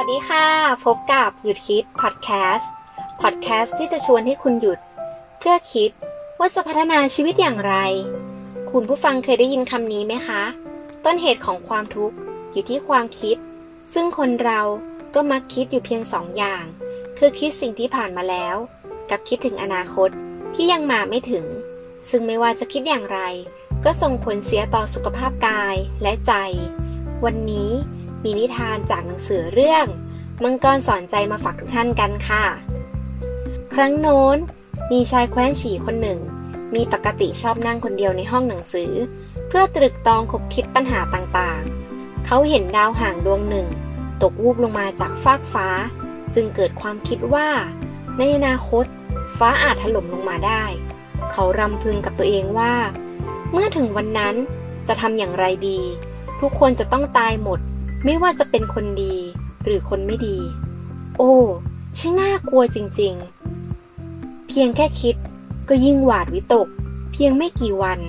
ัสดีค่ะ พบกับหยุดคิดพอดแคสต์พอดแคสต์ที่จะชวนให้คุณหยุด เพื่อคิดว่าจะพัฒนาชีวิตอย่างไร คุณผู้ฟังเคยได้ยินคำนี้ไหมคะ ต้นเหตุของความทุกข์อยู่ที่ความคิด ซึ่งคนเราก็มักคิดอยู่เพียงสองอย่าง คือคิดสิ่งที่ผ่านมาแล้ว กับคิดถึงอนาคตที่ยังมาไม่ถึง ซึ่งไม่ว่าจะคิดอย่างไร ก็ส่งผลเสียต่อสุขภาพกายและใจ วันนี้ มีนิทานจากหนังสือเรื่อง มังกรสอนใจมาฝากทุกท่านกันค่ะ ครั้งโน้น มีชายแคว้นฉีคนหนึ่ง มีปกติชอบนั่งคนเดียวในห้องหนังสือ เพื่อตรึกตองคบคิดปัญหาต่างๆ เขาเห็นดาวห่างดวงหนึ่ง ตกวูบลงมาจากฟากฟ้า จึงเกิดความคิดว่า ในอนาคต ฟ้าอาจถล่มลงมาได้ เขารำพึงกับตัวเองว่า เมื่อถึงวันนั้นจะทำอย่างไรดี ทุกคนจะต้องตายหมด ไม่ว่าจะเป็นคนดีหรือคนไม่ดี โอ้ช่างน่ากลัวจริงๆ เพียงแค่คิดก็ยิ่งหวาดวิตก เพียงไม่กี่วัน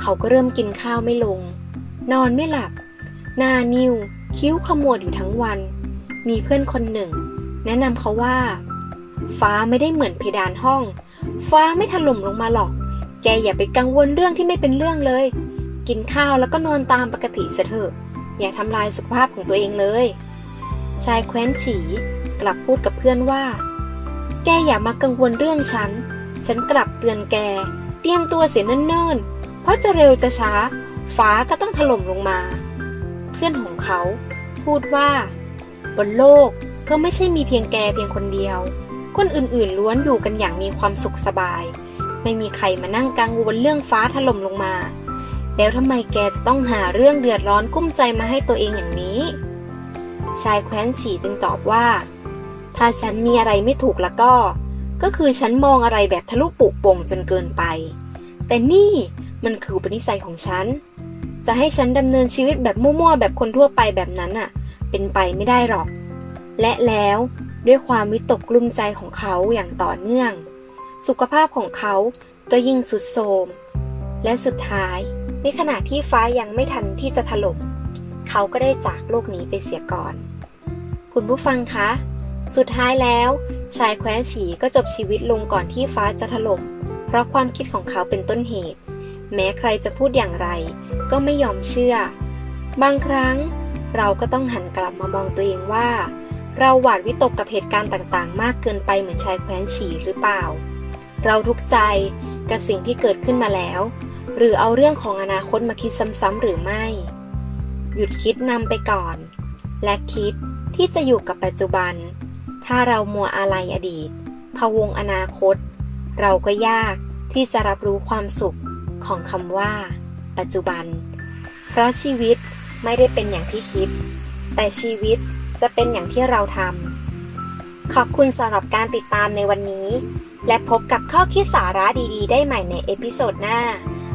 เขาก็เริ่มกินข้าวไม่ลง นอนไม่หลับ หน้านิ้ว คิ้วขมวดอยู่ทั้งวัน มีเพื่อนคนหนึ่ง แนะนำเขาว่า ฟ้าไม่ได้เหมือนเพดานห้อง ฟ้าไม่ถล่มลงมาหรอก แกอย่าไปกังวลเรื่องที่ไม่เป็นเรื่องเลย กินข้าวแล้วก็นอนตามปกติเสเถอะ อย่าทำลายสุขภาพของตัวเองเลย ชายแคว้นฉีกลับพูดกับเพื่อนว่า แกอย่ามากังวลเรื่องฉัน ฉันกลับเตือนแก เตรียมตัวเสียเนิ่นๆ เพราะจะเร็วจะช้า ฟ้าก็ต้องถล่มลงมา เพื่อนของเขา พูดว่า บนโลกก็ไม่ใช่มีเพียงแกเพียงคนเดียว คนอื่นๆล้วนอยู่กันอย่างมีความสุขสบาย ไม่มีใครมานั่งกังวลเรื่องฟ้าถล่มลงมา แล้วทำไมแกจะต้องหาเรื่องเดือดร้อนกุ้มใจมาให้ตัวเองอย่างนี้ ชายแคว้นฉีจึงตอบว่า ถ้าฉันมีอะไรไม่ถูกแล้วก็ ก็คือฉันมองอะไรแบบทะลุปุโป่งจนเกินไป แต่นี่มันคืออุปนิสัยของฉัน จะให้ฉันดำเนินชีวิตแบบมั่วๆแบบคนทั่วไปแบบนั้นอะ เป็นไปไม่ได้หรอก และแล้วด้วยความวิตกกลุ้มใจของเขาอย่างต่อเนื่อง สุขภาพของเขาก็ยิ่งสุดโทรม และสุดท้าย ในขณะที่ฟ้ายังไม่ทันที่จะถล่มเขาก็ได้จากโลกนี้ไปเสียก่อน คุณผู้ฟังคะ สุดท้ายแล้ว ชายแคว้นฉีก็จบชีวิตลงก่อนที่ฟ้าจะถล่มเพราะความคิดของเขาเป็นต้นเหตุ แม้ใครจะพูดอย่างไร ก็ไม่ยอมเชื่อ บางครั้ง เราก็ต้องหันกลับมามองตัวเองว่า เราหวาดวิตกกับเหตุการณ์ต่างๆ มากเกินไปเหมือนชายแคว้นฉีหรือเปล่า เราทุกข์ใจกับสิ่งที่เกิดขึ้นมาแล้ว หรือเอาเรื่องของอนาคตมาคิดซ้ำๆหรือไม่ หยุดคิดนำไปก่อน และคิดที่จะอยู่กับปัจจุบัน ถ้าเรามัวอาลัยอดีตพะวงอนาคต เราก็ยากที่จะรับรู้ความสุขของคำว่า ปัจจุบัน เพราะชีวิตไม่ได้เป็นอย่างที่คิด แต่ชีวิตจะเป็นอย่างที่เราทำ ขอบคุณสำหรับการติดตามในวันนี้ และพบกับข้อคิดสาระดีๆ ได้ใหม่ในเอพิโซดหน้า